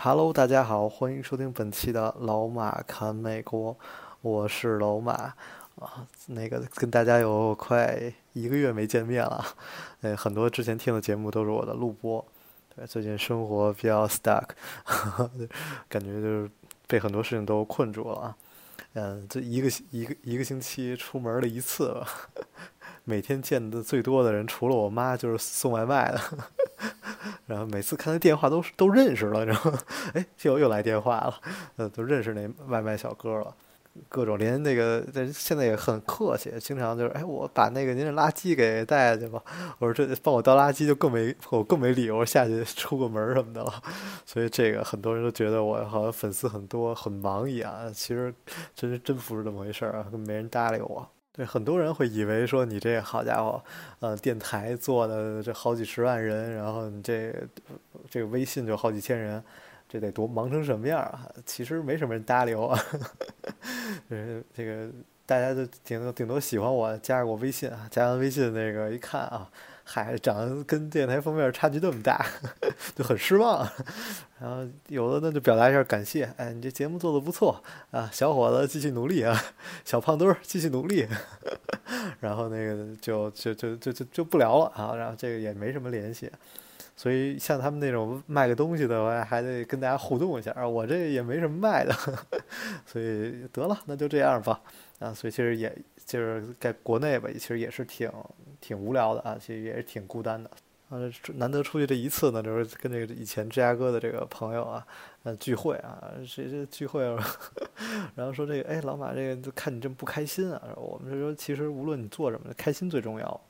Hello，大家好，欢迎收听本期的老马侃美国，我是老马啊。那个跟大家有快一个月没见面了，呃，很多之前听的节目都是我的录播。对，最近生活比较 stuck，感觉就是被很多事情都困住了啊。嗯，这一个一个一个星期出门了一次吧，每天见的最多的人除了我妈就是送外卖的。然后每次看他电话都都认识了，然后哎又又来电话了，呃都认识那外卖小哥了，各种连那个这现在也很客气，经常就是哎我把那个您的垃圾给带下去吧，我说这帮我倒垃圾就更没我更没理由下去出个门什么的了，所以这个很多人都觉得我好像粉丝很多很忙一样，其实真是真不是这么回事儿啊，没人搭理我。对，很多人会以为说你这好家伙，呃，电台做的这好几十万人，然后你这这个微信就好几千人，这得多忙成什么样啊？其实没什么人搭理我，呃，这个大家就顶顶多喜欢我，加上我微信啊，加完微信那个一看啊，嗨，长得跟电台封面差距这么大，就很失望。然后有的呢就表达一下感谢，哎，你这节目做的不错啊，小伙子继续努力啊，小胖墩儿继续努力。然后那个就就就就就就不聊了啊，然后这个也没什么联系。所以像他们那种卖个东西的，我还得跟大家互动一下啊。我这也没什么卖的，所以得了，那就这样吧。啊，所以其实也就是在国内吧，其实也是挺挺无聊的啊，其实也是挺孤单的。啊，难得出去这一次呢，就是跟这个以前芝加哥的这个朋友啊，呃，聚会啊，谁这聚会，然后说这个，哎，老马，这个看你这么不开心啊。我们就说，其实无论你做什么，开心最重要，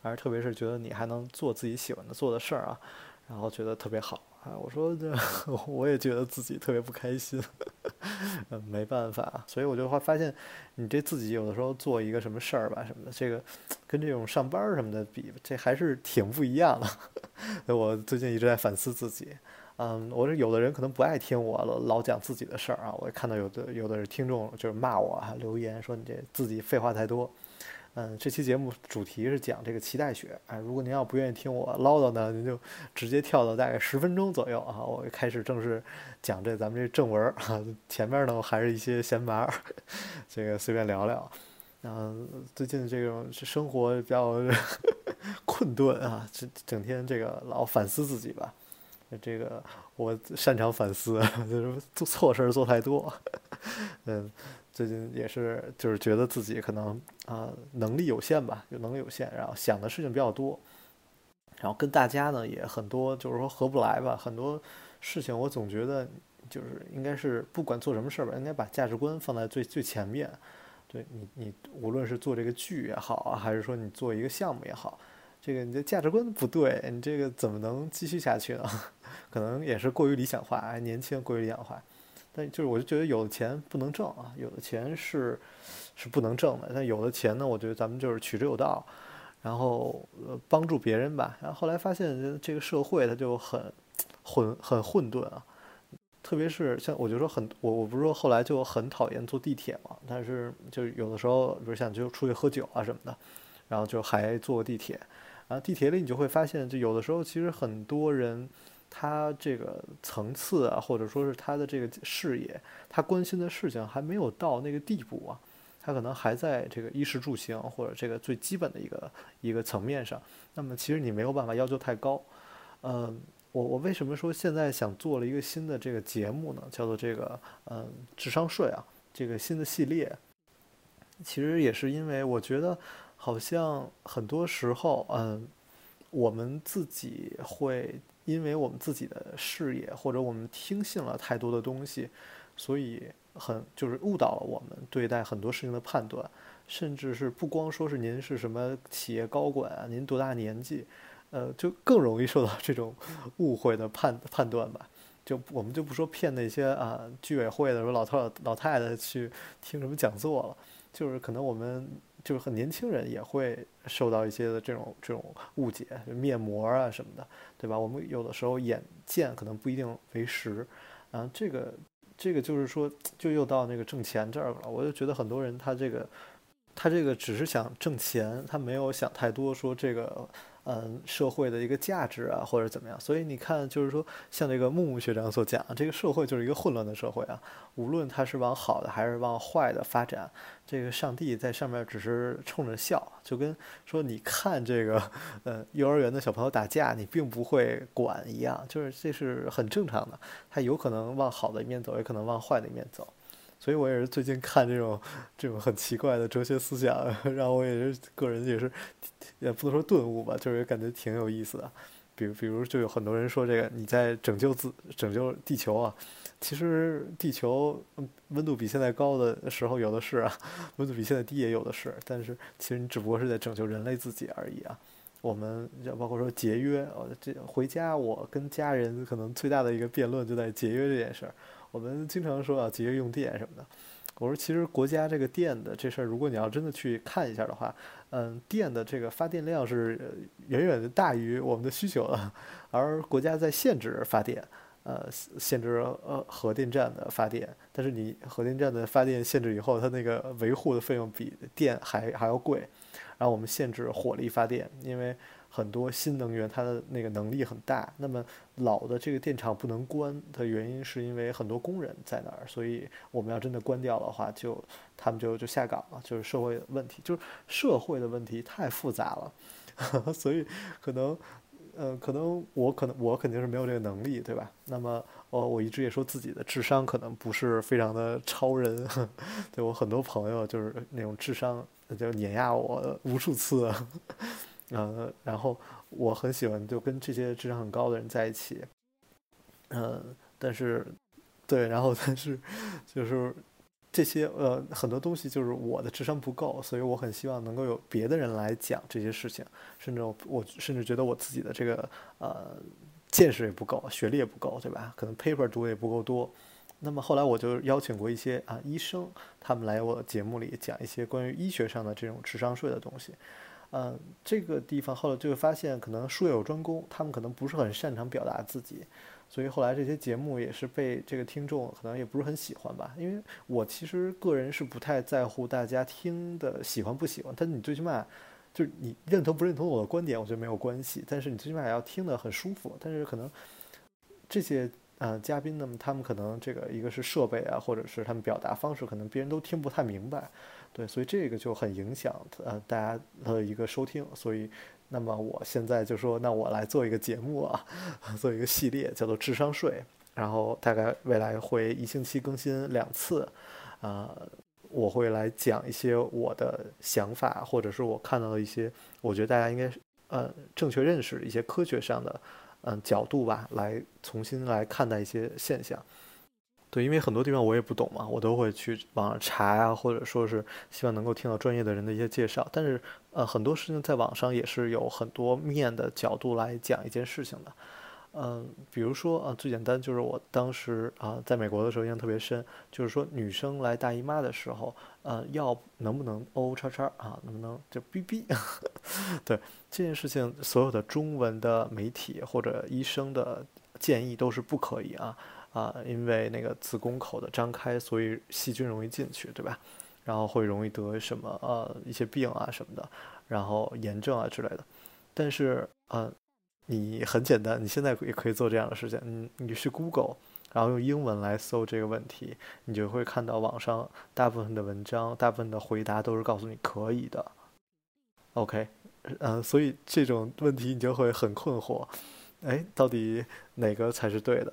而特别是觉得你还能做自己喜欢的做的事儿啊，然后觉得特别好啊。我说这，我也觉得自己特别不开心，嗯，没办法，所以我就会发现，你这自己有的时候做一个什么事儿吧，什么的，这个。跟这种上班什么的比，这还是挺不一样的。我最近一直在反思自己，嗯，我说有的人可能不爱听我老讲自己的事儿啊，我看到有的有的听众就是骂我啊，留言说你这自己废话太多。嗯，这期节目主题是讲这个脐带血，哎，如果您要不愿意听我唠叨呢，您就直接跳到大概十分钟左右啊，我开始正式讲这咱们这正文啊，前面呢我还是一些闲玩，这个随便聊聊。嗯，最近这种生活比较 困顿啊，整整天这个老反思自己吧。这个我擅长反思，就是做错事儿做太多。嗯，最近也是，就是觉得自己可能啊能力有限吧，就能力有限，然后想的事情比较多，然后跟大家呢也很多，就是说合不来吧。很多事情我总觉得就是应该是不管做什么事儿吧，应该把价值观放在最最前面。对你，你无论是做这个剧也好啊，还是说你做一个项目也好，这个你的价值观不对，你这个怎么能继续下去呢？可能也是过于理想化，年轻过于理想化。但就是我就觉得有的钱不能挣啊，有的钱是是不能挣的。但有的钱呢，我觉得咱们就是取之有道，然后呃帮助别人吧。然后后来发现这个社会它就很混很混沌啊。特别是像我就说很我我不是说后来就很讨厌坐地铁嘛，但是就有的时候，比如像就出去喝酒啊什么的，然后就还坐地铁，然后地铁里你就会发现，就有的时候其实很多人他这个层次啊，或者说是他的这个视野，他关心的事情还没有到那个地步啊，他可能还在这个衣食住行或者这个最基本的一个一个层面上，那么其实你没有办法要求太高，嗯。我我为什么说现在想做了一个新的这个节目呢？叫做这个嗯智商税啊，这个新的系列，其实也是因为我觉得好像很多时候嗯，我们自己会因为我们自己的视野或者我们听信了太多的东西，所以很就是误导了我们对待很多事情的判断，甚至是不光说是您是什么企业高管啊，您多大年纪。呃，就更容易受到这种误会的判判断吧。就我们就不说骗那些啊居委会的说老头老太太去听什么讲座了，就是可能我们就是很年轻人也会受到一些的这种这种误解，面膜啊什么的，对吧？我们有的时候眼见可能不一定为实，啊，这个这个就是说就又到那个挣钱这儿了。我就觉得很多人他这个他这个只是想挣钱，他没有想太多说这个。嗯，社会的一个价值啊，或者怎么样？所以你看，就是说，像这个木木学长所讲，这个社会就是一个混乱的社会啊。无论它是往好的还是往坏的发展，这个上帝在上面只是冲着笑，就跟说你看这个，呃，幼儿园的小朋友打架，你并不会管一样，就是这是很正常的。他有可能往好的一面走，也可能往坏的一面走。所以我也是最近看这种这种很奇怪的哲学思想，让我也是个人也是也不能说顿悟吧，就是感觉挺有意思的。比比如就有很多人说这个你在拯救自拯救地球啊，其实地球温度比现在高的时候有的是啊，温度比现在低也有的是，但是其实你只不过是在拯救人类自己而已啊。我们要包括说节约，这回家我跟家人可能最大的一个辩论就在节约这件事儿。我们经常说啊，节约用电什么的。我说，其实国家这个电的这事儿，如果你要真的去看一下的话，嗯，电的这个发电量是远远的大于我们的需求的，而国家在限制发电，呃，限制呃核电站的发电。但是你核电站的发电限制以后，它那个维护的费用比电还还要贵。然后我们限制火力发电，因为。很多新能源它的那个能力很大，那么老的这个电厂不能关的原因是因为很多工人在那儿，所以我们要真的关掉的话，就他们就就下岗了，就是社会问题，就是社会的问题太复杂了，所以可能，呃，可能我可能我肯定是没有这个能力，对吧？那么我我一直也说自己的智商可能不是非常的超人，对我很多朋友就是那种智商就碾压我无数次。呃，然后我很喜欢就跟这些智商很高的人在一起，嗯，但是，对，然后 但是，就是这些呃很多东西就是我的智商不够，所以我很希望能够有别的人来讲这些事情，甚至我甚至觉得我自己的这个呃见识也不够，学历也不够，对吧？可能 paper 读的也不够多。那么后来我就邀请过一些啊医生，他们来我节目里讲一些关于医学上的这种智商税的东西。嗯，这个地方后来就会发现，可能术业有专攻，他们可能不是很擅长表达自己，所以后来这些节目也是被这个听众可能也不是很喜欢吧。因为我其实个人是不太在乎大家听的喜欢不喜欢，但你最起码就是你认同不认同我的观点，我觉得没有关系。但是你最起码要听得很舒服。但是可能这些呃嘉宾呢，他们可能这个一个是设备啊，或者是他们表达方式，可能别人都听不太明白。对，所以这个就很影响呃大家的一个收听，所以那么我现在就说，那我来做一个节目啊，做一个系列叫做智商税，然后大概未来会一星期更新两次，啊，我会来讲一些我的想法，或者是我看到的一些，我觉得大家应该呃正确认识一些科学上的嗯角度吧，来重新来看待一些现象。对，因为很多地方我也不懂嘛，我都会去网上查啊，或者说是希望能够听到专业的人的一些介绍。但是，呃，很多事情在网上也是有很多面的角度来讲一件事情的。嗯，比如说啊，最简单就是我当时啊，在美国的时候印象特别深，就是说女生来大姨妈的时候，呃，要能不能 O 叉叉啊，能不能就 B B？对这件事情，所有的中文的媒体或者医生的建议都是不可以啊。啊，因为那个子宫口的张开，所以细菌容易进去，对吧？然后会容易得什么呃一些病啊什么的，然后炎症啊之类的。但是呃，你很简单，你现在也可以做这样的事情。你你去 Google，然后用英文来搜这个问题，你就会看到网上大部分的文章，大部分的回答都是告诉你可以的。OK，嗯，所以这种问题你就会很困惑，哎，到底哪个才是对的？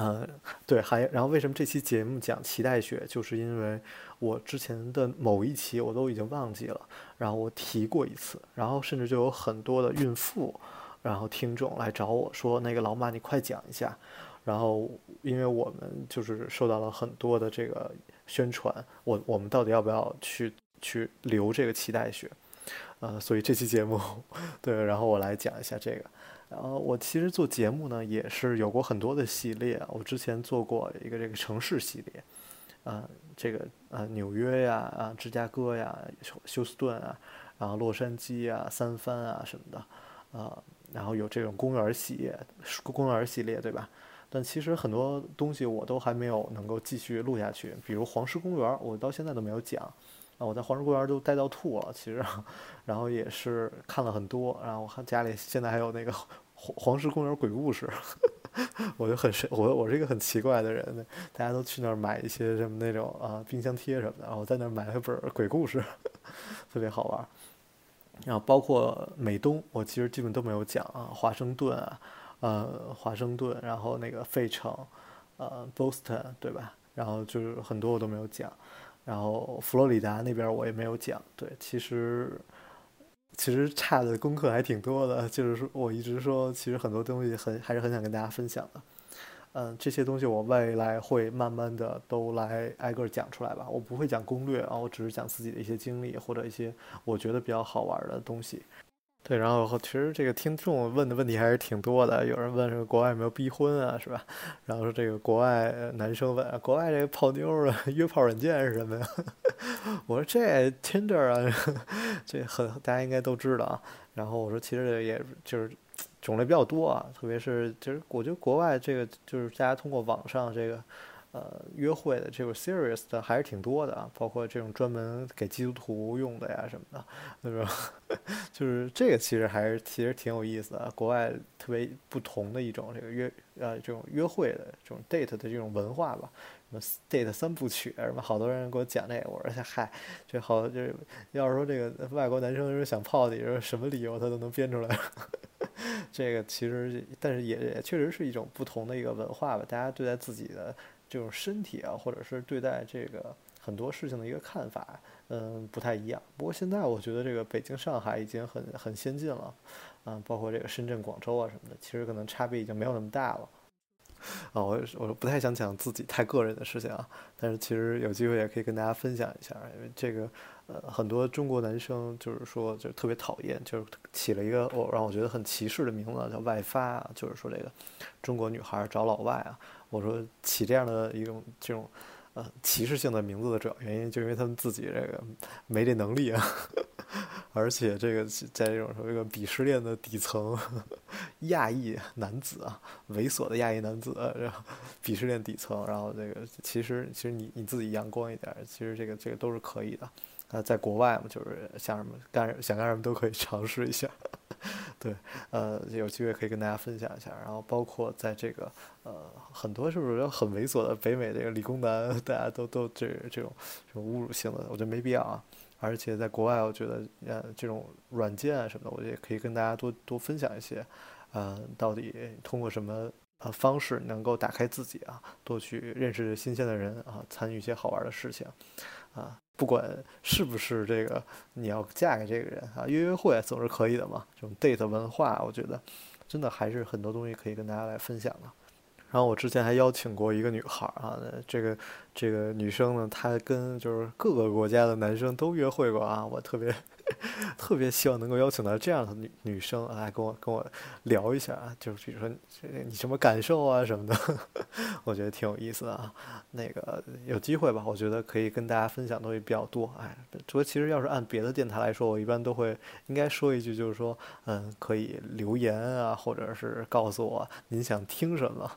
嗯，对，还然后为什么这期节目讲脐带血，就是因为我之前的某一期我都已经忘记了，然后我提过一次，然后甚至就有很多的孕妇，然后听众来找我说，那个老马你快讲一下，然后因为我们就是受到了很多的这个宣传，我我们到底要不要去去留这个脐带血？呃，所以这期节目，对，然后我来讲一下这个。然后我其实做节目呢，也是有过很多的系列。我之前做过一个这个城市系列，啊，这个呃纽约呀，啊芝加哥呀，休休斯顿啊，然后洛杉矶啊，三藩啊什么的，啊，然后有这种公园系列，公园系列，对吧？但其实很多东西我都还没有能够继续录下去，比如黄石公园，我到现在都没有讲。啊，我在黄石公园都待到吐了，其实，然后也是看了很多，然后我看家里现在还有那个黄黄石公园鬼故事，我就很神，我我是一个很奇怪的人，大家都去那儿买一些什么那种啊冰箱贴什么的，然后在那儿买了本鬼故事，特别好玩。然后包括美东，我其实基本都没有讲啊，华盛顿啊，呃，华盛顿，然后那个费城，呃，Boston，对吧？然后就是很多我都没有讲。然后佛罗里达那边我也没有讲，对，其实其实差的功课还挺多的，就是说我一直说，其实很多东西很还是很想跟大家分享的，嗯，这些东西我未来会慢慢的都来挨个讲出来吧，我不会讲攻略啊，我只是讲自己的一些经历或者一些我觉得比较好玩的东西。对，然后其实这个听众问的问题还是挺多的，有人问说国外有没有逼婚啊，是吧？然后说这个国外男生问国外这个泡妞的，约炮软件是什么呀？我说这 Tinder 啊，这很大家应该都知道啊。然后我说其实也就是种类比较多啊，特别是就是我觉得国外这个就是大家通过网上这个。呃，约会的这种 serious 的还是挺多的啊，包括这种专门给基督徒用的呀什么的，那种？就是这个其实还是其实挺有意思的，国外特别不同的一种这个约呃这种约会的这种 date 的这种文化吧，什么 date 三部曲什么，好多人给我讲这个，我说 嗨，这好就要是说这个外国男生是想泡你，说什么理由他都能编出来。这个其实但是也也确实是一种不同的一个文化吧，大家对待自己的。这种身体啊，或者是对待这个很多事情的一个看法，嗯，不太一样。不过现在我觉得这个北京、上海已经很很先进了，嗯，包括这个深圳、广州啊什么的，其实可能差别已经没有那么大了。啊，我我不太想讲自己太个人的事情啊，但是其实有机会也可以跟大家分享一下，因为这个呃，很多中国男生就是说就特别讨厌，就是起了一个我让我觉得很歧视的名字叫外发，就是说这个中国女孩找老外啊。我说起这样的一种这种呃歧视性的名字的主要原因，就因为他们自己这个没这能力啊，而且这个在这种说这个鄙视链的底层，亚裔男子啊，猥琐的亚裔男子，然后鄙视链底层，然后这个其实其实你你自己阳光一点，其实这个这个都是可以的。啊，在国外嘛，就是想什么干想干什么都可以尝试一下。对，呃，有机会可以跟大家分享一下。然后包括在这个呃，很多是不是很猥琐的北美这个理工男，大家都都这这种这种侮辱性的，我觉得没必要啊。而且在国外，我觉得呃，这种软件啊什么的，我觉得可以跟大家多多分享一些。呃，到底通过什么呃方式能够打开自己啊，多去认识新鲜的人啊，参与一些好玩的事情啊。不管是不是这个你要嫁给这个人啊，约约会总是可以的嘛。这种 date 文化，我觉得真的还是很多东西可以跟大家来分享的。然后我之前还邀请过一个女孩啊，这个这个女生呢，她跟就是各个国家的男生都约会过啊，我特别。特别希望能够邀请到这样的女女生来跟我跟我聊一下啊，就是比如说你什么感受啊什么的，我觉得挺有意思的啊。那个有机会吧，我觉得可以跟大家分享东西比较多。哎，这其实要是按别的电台来说，我一般都会应该说一句，就是说嗯，可以留言啊，或者是告诉我您想听什么。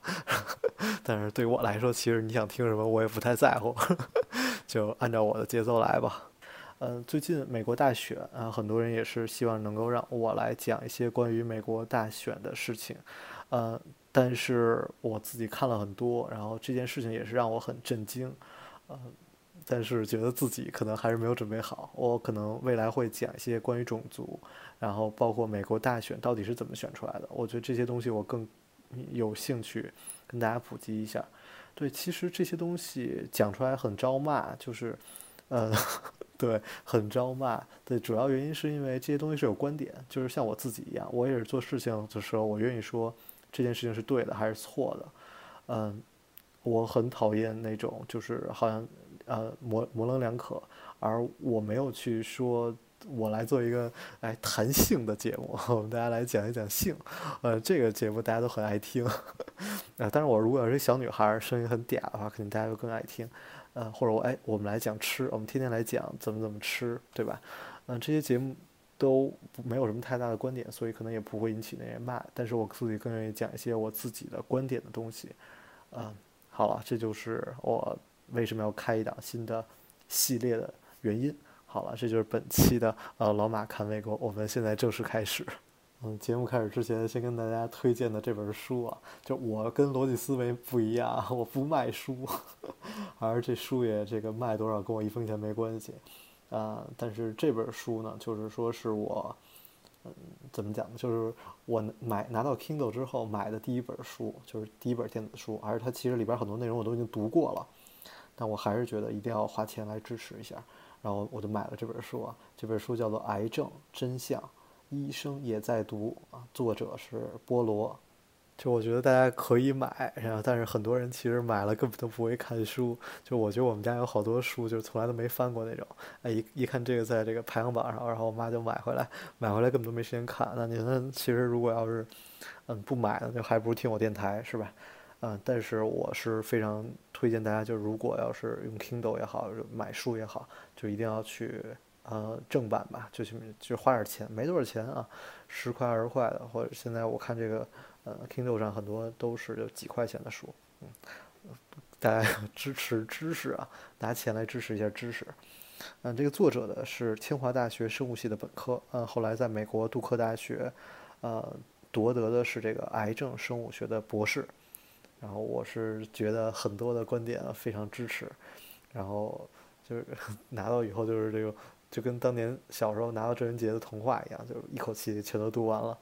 但是对我来说，其实你想听什么我也不太太在乎，就按照我的节奏来吧。嗯，最近美国大选啊，很多人也是希望能够让我来讲一些关于美国大选的事情，呃，但是我自己看了很多，然后这件事情也是让我很震惊，呃，但是觉得自己可能还是没有准备好，我可能未来会讲一些关于种族，然后包括美国大选到底是怎么选出来的，我觉得这些东西我更有兴趣跟大家普及一下。对，其实这些东西讲出来很招骂，就是，呃。对，很招骂。对，主要原因是因为这些东西是有观点，就是像我自己一样，我也是做事情的时候，我愿意说这件事情是对的还是错的。嗯，我很讨厌那种就是好像呃模模棱两可，而我没有去说我来做一个哎谈性的节目，我们大家来讲一讲性，呃，这个节目大家都很爱听，啊，但是我如果要是小女孩，声音很嗲的话，肯定大家就更爱听，呃，或者我哎，我们来讲吃，我们天天来讲怎么怎么吃，对吧？嗯，这些节目都没有什么太大的观点，所以可能也不会引起那些骂，但是我自己更愿意讲一些我自己的观点的东西，嗯，好了，这就是我为什么要开一档新的系列的原因。好了，这就是本期的呃老马看美国，我们现在正式开始。嗯，节目开始之前，先跟大家推荐的这本书啊，就我跟逻辑思维不一样，我不卖书，而这书也这个卖多少跟我一分钱没关系啊。但是这本书呢，就是说是我嗯怎么讲呢？就是我买拿到 Kindle 之后买的第一本书，就是第一本电子书，而它其实里边很多内容我都已经读过了，但我还是觉得一定要花钱来支持一下。然后我就买了这本书啊，这本书叫做《癌症真相》，医生也在读啊，作者是波罗。就我觉得大家可以买，然后但是很多人其实买了根本都不会看书。就我觉得我们家有好多书，就是从来都没翻过那种。哎，一一看这个在这个排行榜上，然后我妈就买回来，买回来根本都没时间看。那你们其实如果要是嗯不买呢，就还不如听我电台，是吧？嗯，但是我是非常推荐大家，就如果要是用 Kindle 也好，买书也好，就一定要去呃正版吧，就去就花点钱，没多少钱啊，十块二十块的，或者现在我看这个呃 Kindle 上很多都是就几块钱的书，嗯，大家支持知识啊，拿钱来支持一下知识。嗯，这个作者呢是清华大学生物系的本科，嗯，后来在美国杜克大学，呃，夺得的是这个癌症生物学的博士。然后我是觉得很多的观点非常支持，然后就是 拿到以后就是这个就跟当年小时候拿到郑渊洁的童话一样，就一口气全都读完了。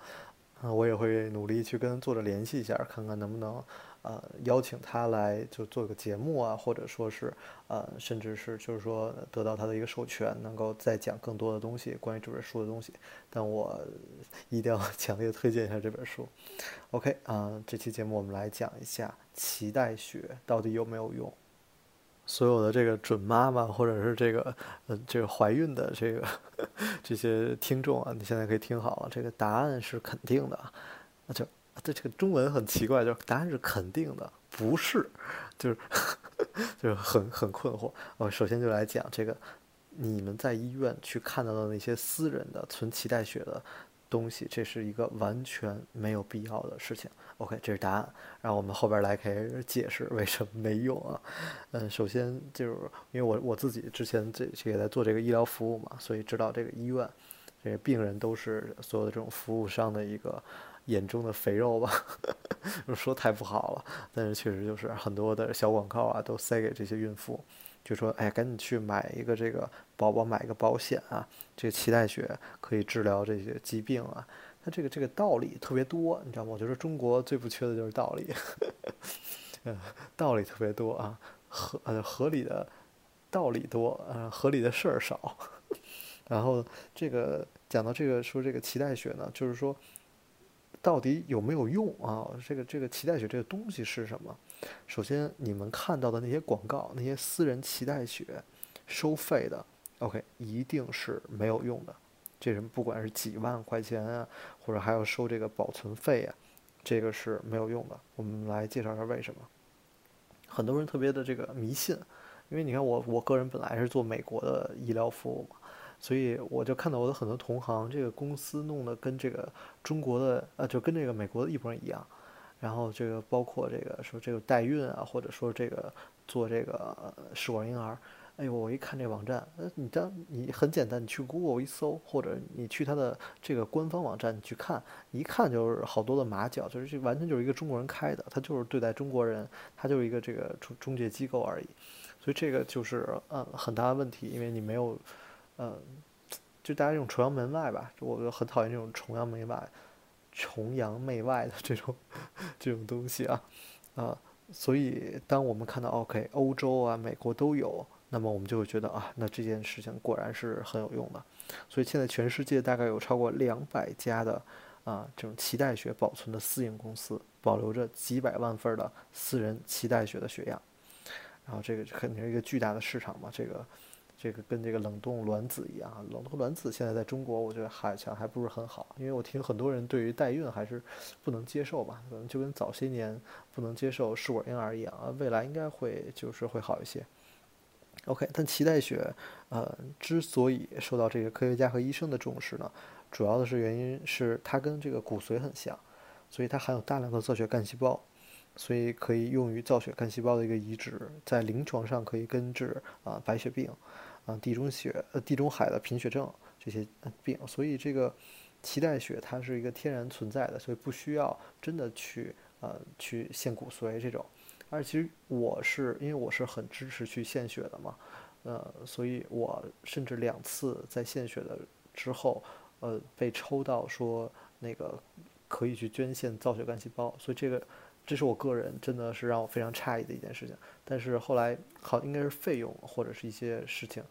嗯，我也会努力去跟作者联系一下，看看能不能。呃，邀请他来就做个节目啊，或者说是呃，甚至是就是说得到他的一个授权，能够再讲更多的东西关于这本书的东西。但我一定要 强烈推荐一下这本书。OK 啊，这期节目我们来讲一下脐带血到底有没有用。所有的这个准妈妈或者是这个呃这个怀孕的这个 这些听众啊，你现在可以听好了，这个答案是肯定的，那就。对这个中文很奇怪，就是答案是肯定的，不是，就是 就是很很困惑。我首先就来讲这个，你们在医院去看到的那些私人的存脐带血的东西，这是一个完全没有必要的事情。OK，这是答案。然后我们后边来开始解释为什么没用啊。嗯，首先就是因为我我自己之前这也在做这个医疗服务嘛，所以知道这个医院这个病人都是所有的这种服务商的一个。眼中的肥肉吧，说太不好了，但是确实就是很多的小广告啊，都塞给这些孕妇，就说哎，赶紧去买一个这个宝宝买一个保险啊，这个脐带血可以治疗这些疾病啊。它这个这个道理特别多，你知道吗？我觉得中国最不缺的就是道理，嗯，道理特别多啊，合呃合理的道理多，呃合理的事儿少。然后这个讲到这个说这个脐带血呢，就是说。到底有没有用啊？这个这个脐带血这个东西是什么？首先，你们看到的那些广告，那些私人脐带血收费的，OK，一定是没有用的。这人不管是几万块钱啊，或者还要收这个保存费啊，这个是没有用的。我们来介绍一下为什么。很多人特别的这个迷信，因为你看我我个人本来是做美国的医疗服务嘛。所以我就看到我的很多同行，这个公司弄得跟这个中国的呃，就跟这个美国的一模一样。然后这个包括这个说这个代孕啊，或者说这个做这个试管婴儿，哎呦，我一看这网站，呃，你当你很简单，你去 Google 一搜，或者你去他的这个官方网站你去看，一看就是好多的马脚，就是这完全就是一个中国人开的，他就是对待中国人，他就是一个这个中中介机构而已。所以这个就是嗯很大的问题，因为你没有。嗯，就大家这种崇洋媚外吧，我就很讨厌这种崇洋媚外、崇洋媚外的这种 这种东西啊啊！所以当我们看到 OK 欧洲啊、美国都有，那么我们就会觉得啊，那这件事情果然是很有用的。所以现在全世界大概有超过两百家的啊这种脐带血保存的私营公司，保留着几百万份的私人脐带血的血样。然后这个肯定是一个巨大的市场嘛，这个。这个跟这个冷冻卵子一样，冷冻卵子现在在中国，我觉得好像还不是很好，因为我听很多人对于代孕还是不能接受吧，可能就跟早些年不能接受试管婴儿一样啊，未来应该会就是会好一些。OK，但脐带血，呃，之所以受到这个科学家和医生的重视呢，主要的是原因是它跟这个骨髓很像，所以它含有大量的造血干细胞。所以可以用于造血干细胞的一个移植，在临床上可以根治啊白血病，啊地中血呃地中海的贫血症这些病。所以这个脐带血它是一个天然存在的，所以不需要真的去呃去献骨髓这种。而其实我是因为我是很支持去献血的嘛，呃，所以我甚至两次在献血的之后，呃被抽到说那个可以去捐献造血干细胞，所以这个。这是我个人真的是让我非常诧异的一件事情，但是后来好应该是费用或者是一些事情，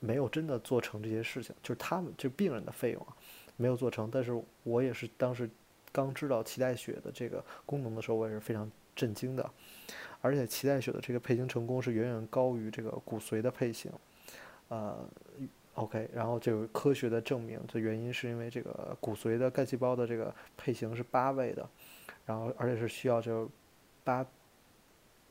没有真的做成这些事情，就是他们就病人的费用啊，没有做成。但是我也是当时刚知道脐带血的这个功能的时候，我也是非常震惊的，而且脐带血的这个配型成功是远远高于这个骨髓的配型，呃，OK，然后就有科学的证明，这原因是因为这个骨髓的干细胞的这个配型是八位的。然后，而且是需要就八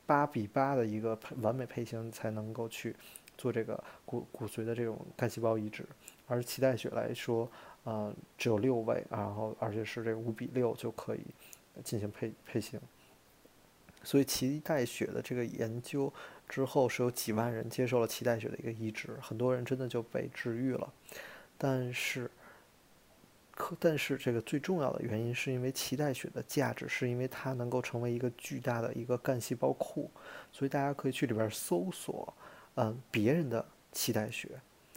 八比八的一个完美配型才能够去做这个骨骨髓的这种干细胞移植，而脐带血来说，呃，只有六位，然后而且是这五比六就可以进行配配型。所以脐带血的这个研究之后，是有几万人接受了脐带血的一个移植，很多人真的就被治愈了，但是。可但是这个最重要的原因是因为脐带血的价值，是因为它能够成为一个巨大的一个干细胞库，所以大家可以去里边搜索，嗯，别人的脐带血，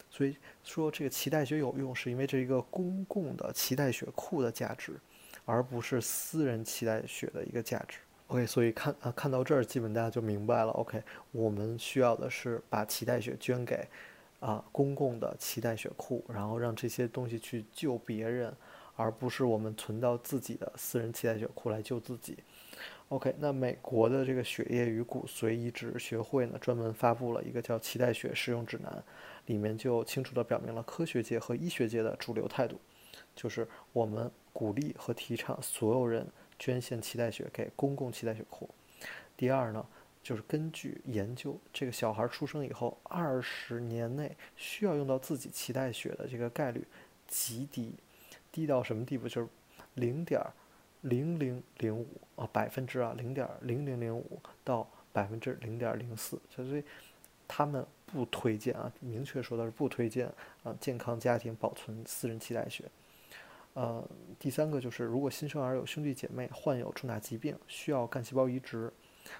所以说这个脐带血有用，是因为这一个公共的脐带血库的价值，而不是私人脐带血的一个价值。OK，所以看啊看到这儿，基本大家就明白了。OK，我们需要的是把脐带血捐给。啊，公共的脐带血库，然后让这些东西去救别人，而不是我们存到自己的私人脐带血库来救自己。OK，那美国的这个血液与骨髓移植学会呢，专门发布了一个叫《脐带血使用指南》，里面就清楚地表明了科学界和医学界的主流态度，就是我们鼓励和提倡所有人捐献脐带血给公共脐带血库。第二呢？就是根据研究，这个小孩出生以后二十年内需要用到自己脐带血的这个概率极低，低到什么地步？就是零点零零零五啊，百分之啊零点零零零五到百分之零点零四，所以他们不推荐啊，明确说的是不推荐啊，健康家庭保存私人脐带血。呃，第三个就是，如果新生儿有兄弟姐妹患有重大疾病，需要干细胞移植。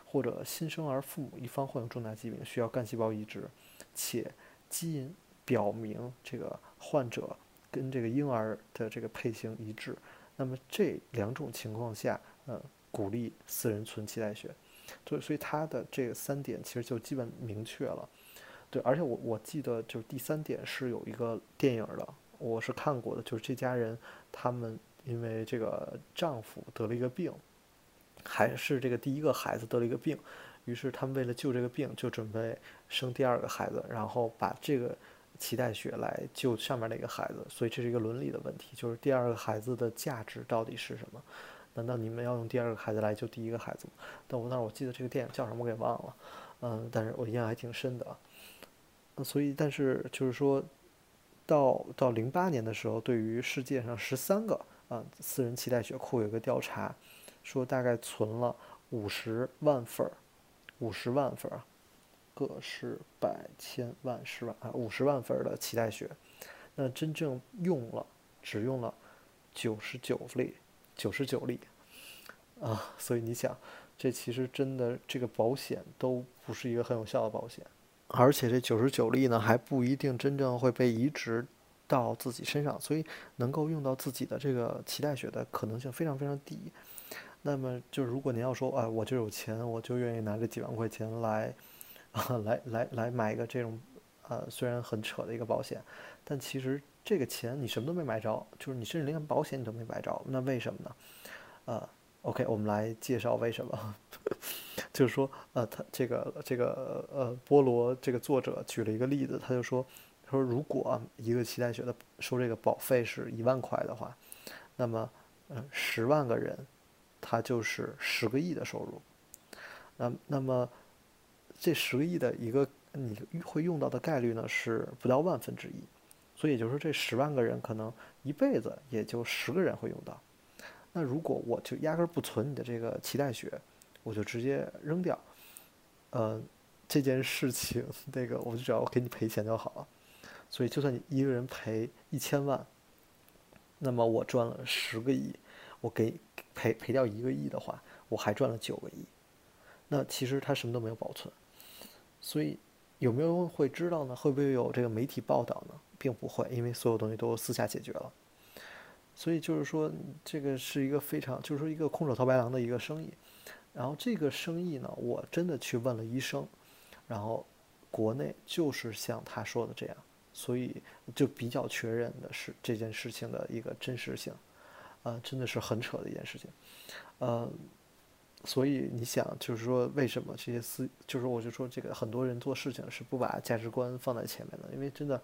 或者新生儿父母一方患有重大疾病需要干细胞移植，且基因表明这个患者跟这个婴儿的这个配型一致，那么这两种情况下，呃，鼓励私人存脐带血。所以，所以他的这三点其实就基本明确了。对，而且我我记得就是第三点是有一个电影的，我是看过的，就是这家人他们因为这个丈夫得了一个病。还是这个第一个孩子得了一个病，于是他们为了救这个病，就准备生第二个孩子，然后把这个脐带血来救上面那个孩子。所以这是一个伦理的问题，就是第二个孩子的价值到底是什么？难道你们要用第二个孩子来救第一个孩子吗？但我那我记得这个电影叫什么我给忘了，嗯，但是我印象还挺深的。所以，但是就是说到到零八年的时候，对于世界上十三个啊私人脐带血库有一个调查。说大概存了五十万份儿，五十万份儿啊，个十百千万十万啊，五十万份儿的脐带血，那真正用了只用了九十九粒，九十九粒啊，所以你想，这其实真的这个保险都不是一个很有效的保险，而且这九十九粒呢还不一定真正会被移植到自己身上，所以能够用到自己的这个脐带血的可能性非常非常低。那么，就是如果您要说，啊，我就有钱，我就愿意拿这几万块钱来，啊，来来来买一个这种，呃，虽然很扯的一个保险，但其实这个钱你什么都没买着，就是你甚至连保险你都没买着，那为什么呢？呃，OK，我们来介绍为什么，就是说，呃，他这个这个呃，菠萝这个作者举了一个例子，他就说，他说如果一个脐带血的收这个保费是一万块的话，那么，嗯，十万个人，它就是十个亿的收入。那那么，这十个亿的一个你会用到的概率呢是不到万分之一，所以就是说这十万个人可能一辈子也就十个人会用到。那如果我就压根儿不存你的这个脐带血，我就直接扔掉，呃，这件事情那个我就只要给你赔钱就好了。所以就算你一个人赔一千万，那么我赚了十个亿，我给赔赔掉一个亿的话，我还赚了九个亿。那其实他什么都没有保存，所以有没有人会知道呢？会不会有这个媒体报道呢？并不会，因为所有东西都私下解决了。所以就是说，这个是一个非常，就是说一个空手套白狼的一个生意。然后这个生意呢，我真的去问了医生，然后国内就是像他说的这样，所以就比较确认的是这件事情的一个真实性。呃，真的是很扯的一件事情，呃。所以你想，就是说，为什么这些私，就是我就说，这个很多人做事情是不把价值观放在前面的，因为真的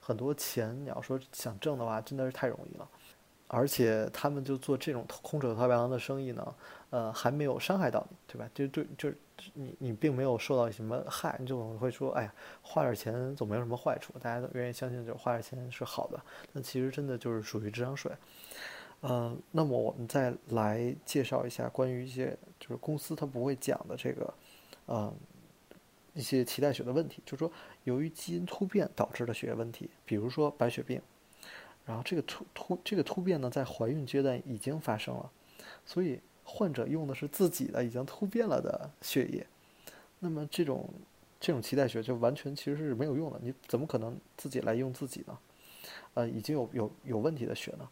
很多钱，你要说想挣的话，真的是太容易了。而且他们就做这种空手套白狼的生意呢，呃，还没有伤害到你，对吧？就对，就是你你并没有受到什么害，你就总会说，哎呀，花点钱总没有什么坏处，大家都愿意相信，就是花点钱是好的。那其实真的就是属于智商税。呃，那么我们再来介绍一下关于一些就是公司它不会讲的这个，嗯，一些脐带血的问题，就是说由于基因突变导致的血液问题，比如说白血病，然后这个突突这个突变呢在怀孕阶段已经发生了，所以患者用的是自己的已经突变了的血液，那么这种这种脐带血就完全其实是没有用的，你怎么可能自己来用自己呢？呃，已经有有有问题的血呢？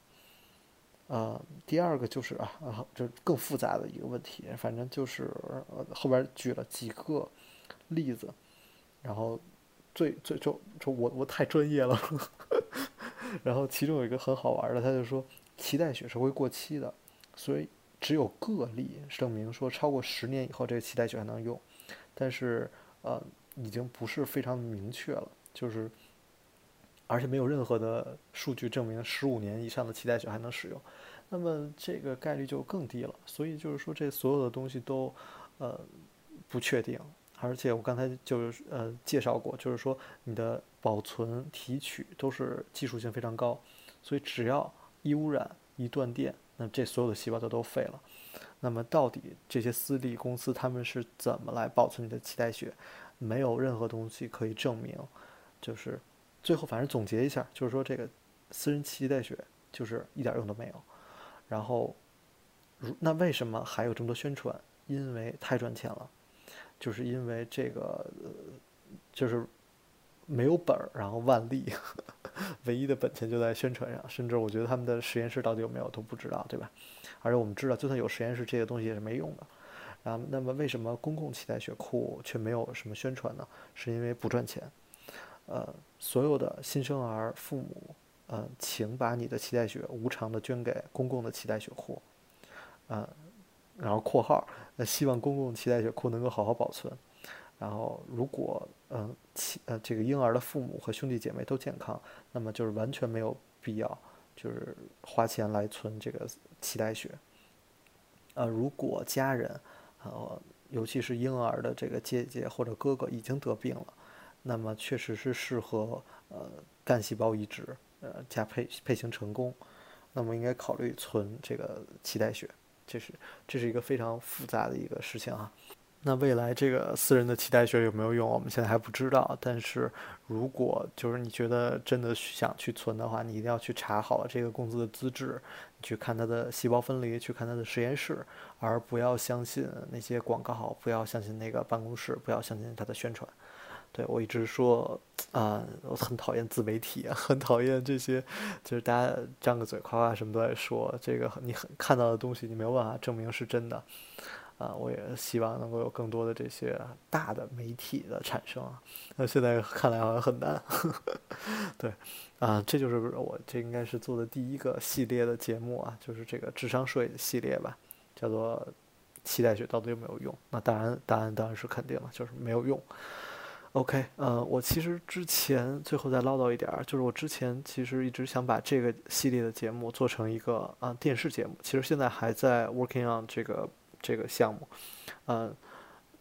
呃，第二个就是啊啊，这更复杂的一个问题，反正就是呃后边举了几个例子，然后最最就就我我太专业了，然后其中有一个很好玩的，他就说脐带血是会过期的，所以只有个例证明说超过十年以后这个脐带血还能用，但是呃已经不是非常明确了，就是而且没有任何的数据证明十五年以上的脐带血还能使用。那么这个概率就更低了，所以就是说这所有的东西都，呃，不确定，而且我刚才就是呃介绍过，就是说你的保存、提取都是技术性非常高，所以只要一污染、一断电，那这所有的细胞都都废了。那么到底这些私立公司他们是怎么来保存你的脐带血？没有任何东西可以证明，就是最后反正总结一下，就是说这个私人脐带血就是一点用都没有。然后，如那为什么还有这么多宣传？因为太赚钱了，就是因为这个，呃就是没有本儿，然后万利，唯一的本钱就在宣传上。甚至我觉得他们的实验室到底有没有都不知道，对吧？而且我们知道，就算有实验室，这些东西也是没用的。然后，那么为什么公共脐带血库却没有什么宣传呢？是因为不赚钱。呃，所有的新生儿父母。呃，请把你的脐带血无偿的捐给公共的脐带血库，嗯，然后括号，那希望公共脐带血库能够好好保存。然后，如果嗯脐呃这个婴儿的父母和兄弟姐妹都健康，那么就是完全没有必要就是花钱来存这个脐带血。呃，如果家人呃尤其是婴儿的这个姐姐或者哥哥已经得病了，那么确实是适合呃干细胞移植。呃，加配配型成功，那么应该考虑存这个脐带血，这是这是一个非常复杂的一个事情啊。那未来这个私人的脐带血有没有用，我们现在还不知道。但是如果就是你觉得真的想去存的话，你一定要去查好这个公司的资质，去看它的细胞分离，去看它的实验室，而不要相信那些广告，不要相信那个办公室，不要相信它的宣传。对我一直说，啊，我很讨厌自媒体，很讨厌这些，就是大家张个嘴夸夸什么都在说，这个你很看到的东西，你没有办法证明是真的，啊，我也希望能够有更多的这些大的媒体的产生啊，那现在看来好像很难，对，啊，这就是我这应该是做的第一个系列的节目啊，就是这个智商税系列吧，叫做期待学到底有没有用？那当然，答案当然是肯定了，就是没有用。OK，呃，我其实之前最后再唠叨一点儿，就是我之前其实一直想把这个系列的节目做成一个啊电视节目，其实现在还在 working on 这个这个项目，嗯，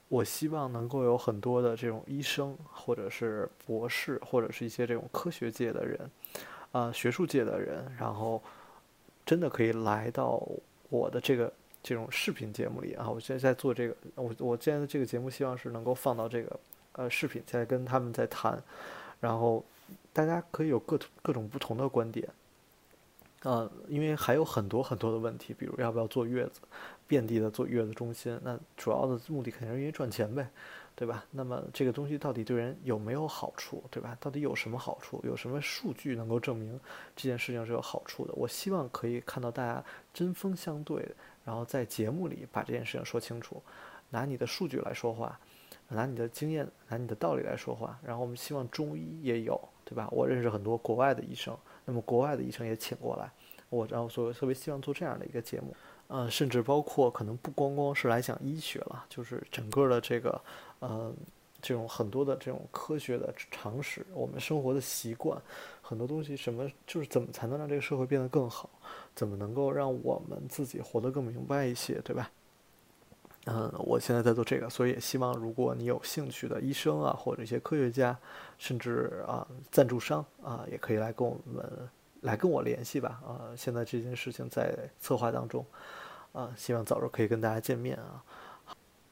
我希望能够有很多的这种医生或者是博士或者是一些这种科学界的人，啊，学术界的人，然后真的可以来到我的这个这种视频节目里啊，我现在在做这个，我我现在的这个节目希望是能够放到这个。呃，视频在跟他们在谈，然后大家可以有各各种不同的观点，呃，因为还有很多很多的问题，比如要不要坐月子，遍地的坐月子中心，那主要的目的肯定是因为赚钱呗，对吧？那么这个东西到底对人有没有好处，对吧？到底有什么好处？有什么数据能够证明这件事情是有好处的？我希望可以看到大家针锋相对，然后在节目里把这件事情说清楚，拿你的数据来说话。拿你的经验，拿你的道理来说话，然后我们希望中医也有，对吧？我认识很多国外的医生，那么国外的医生也请过来，我然后所以特别希望做这样的一个节目，呃，甚至包括可能不光光是来讲医学了，就是整个的这个，呃，这种很多的这种科学的常识，我们生活的习惯，很多东西，什么就是怎么才能让这个社会变得更好，怎么能够让我们自己活得更明白一些，对吧？嗯，我现在在做这个，所以也希望如果你有兴趣的医生啊，或者一些科学家，甚至啊赞助商啊，也可以来跟我们来跟我联系吧。啊，现在这件事情在策划当中，啊，希望早日可以跟大家见面啊。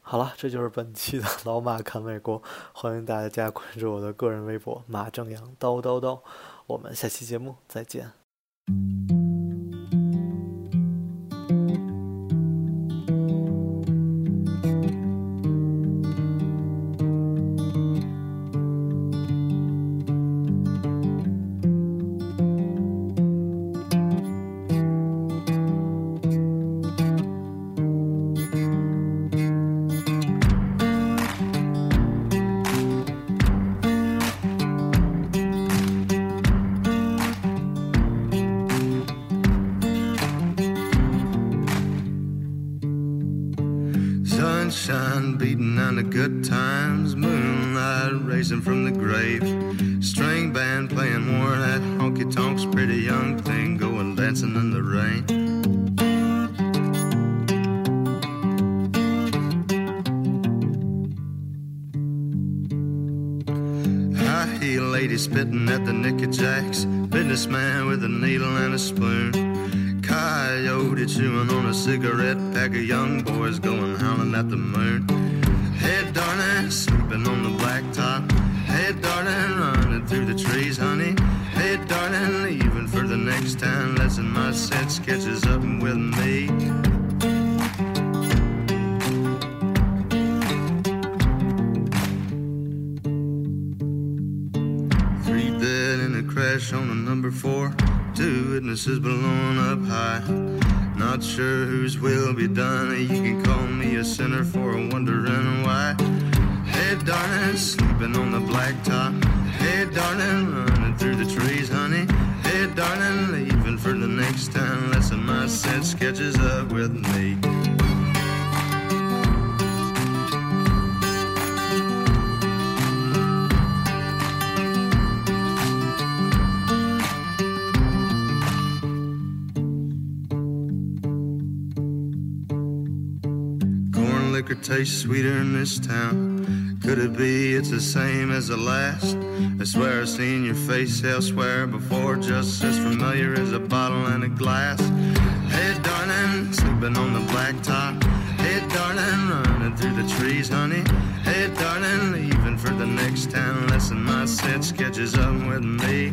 好了，这就是本期的老马看美国，欢迎大家关注我的个人微博马正阳叨叨叨，我们下期节目再见。Pack of young boys going howling at the moon. Hey, darling, sleeping on the blacktop. Hey, darling, running through the trees, honey. Hey, darling, leaving for the next town. Lesson my set sketches up with me. Three dead in a crash on a number four. Two witnesses blown up high. Not sure whose will be done. You can call me a sinner for wondering why. Hey, darling, sleeping on the blacktop. Hey, darling, running through the trees, honey. Hey, darling, leaving for the next town. Lesson my set sketches up with me. Corn tastes sweeter in this town. Could it be it's the same as the last? I swear I've seen your face elsewhere before, just as familiar as a bottle and a glass. Hey, darling, sleeping on the blacktop. Hey, darling, running through the trees, honey. Hey, darling, leaving for the next town. Lesson my set sketches up with me.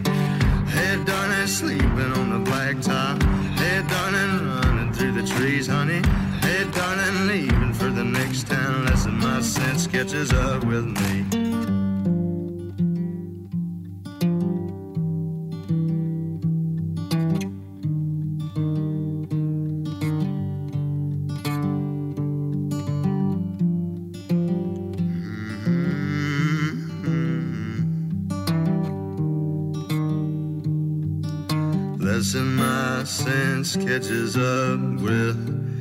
Hey, darling, sleeping on the blacktop. Hey, darling, running through the trees, honey. Darling, leaving for the next town. Lesson my set sketches up with me. Sense catches up with. Mm-hmm.